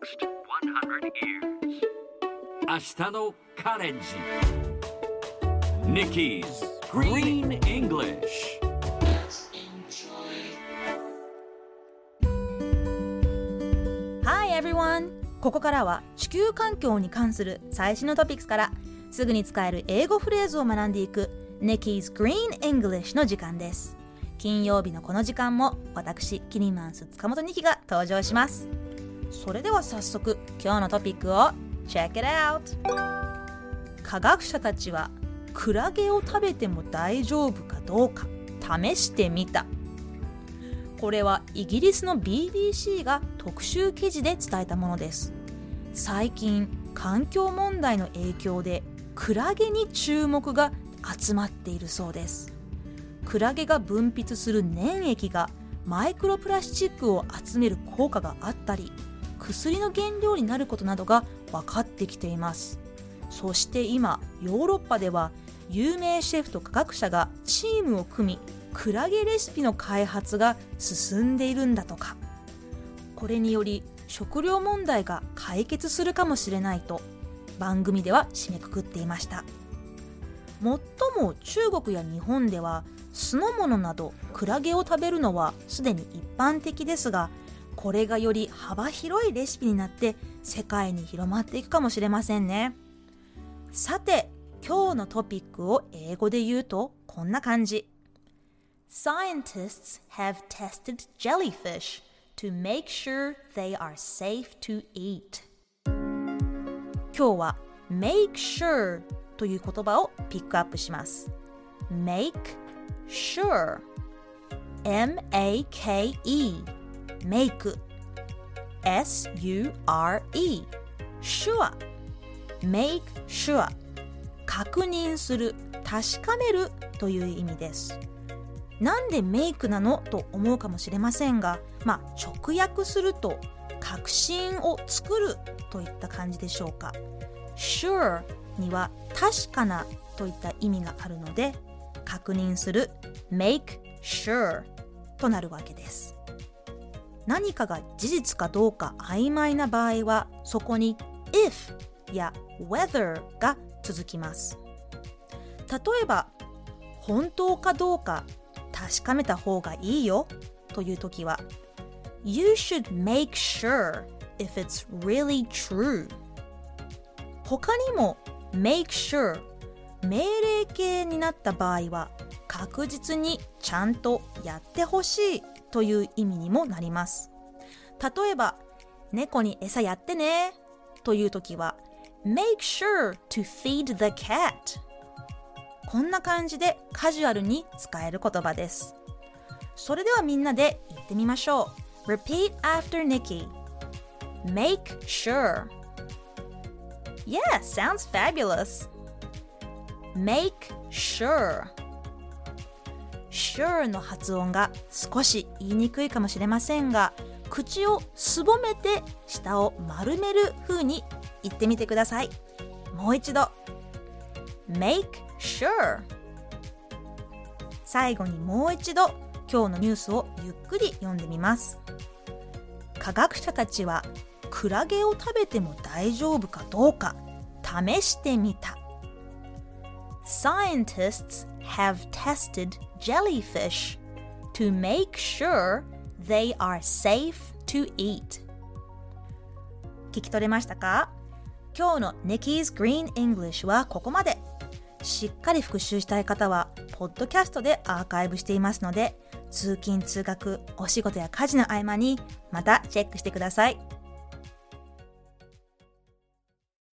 next 100 years. 明日のカレンジ Nikki's Green English Hi everyone! ここからは地球環境に関する最新のトピックスからすぐに使える英語フレーズを学んでいく Nikki's Green English の時間です金曜日のこの時間も私キニマンス塚本ニキが登場しますそれでは早速今日のトピックを Check it out! 科学者たちはクラゲを食べても大丈夫かどうか試してみた。これはイギリスの BBC が特集記事で伝えたものです。最近環境問題の影響でクラゲに注目が集まっているそうです。クラゲが分泌する粘液がマイクロプラスチックを集める効果があったり薬の原料になることなどが分かってきています。そして今ヨーロッパでは有名シェフと科学者がチームを組みクラゲレシピの開発が進んでいるんだとか。これにより食料問題が解決するかもしれないと番組では締めくくっていました。もっとも中国や日本では酢の物などクラゲを食べるのはすでに一般的ですがこれがより幅広いレシピになって世界に広まっていくかもしれませんねさて今日のトピックを英語で言うとこんな感じ Scientists have tested jellyfish to make sure they are safe to eat 今日は make sure という言葉をピックアップします make sure M-A-K-E make. S-U-R-E sure. Make sure. 確認する。確かめる。という意味です。なんでメイクなの？と思うかもしれませんがまあ直訳すると確信を作る。といった感じでしょうか。Sure には確かな。といった意味があるので確認する。Make sure となるわけです。何かが事実かどうか曖昧な場合はそこに if や whether が続きます。例えば本当かどうか確かめた方がいいよという時は You should make sure if it's really true 他にも make sure 命令形になった場合は確実にちゃんとやってほしい。という意味にもなります例えば猫に餌やってねという時は make sure to feed the cat こんな感じでカジュアルに使える言葉ですそれではみんなで言ってみましょう Repeat after Nikki Make sure Yeah, sounds fabulous Make sure sure の発音が少し言いにくいかもしれませんが口をすぼめて下を丸める風に言ってみてください。もう一度。Make sure 最後にもう一度今日のニュースをゆっくり読んでみます。科学者たちはクラゲを食べても大丈夫かどうか試してみた。Scientists have tested jellyfish to make sure they are safe to eat. 聞き取れましたか？今日の Nikki's Green English はここまで。しっかり復習したい方はポッドキャストでアーカイブしていますので通勤通学お仕事や家事の合間にまたチェックしてください。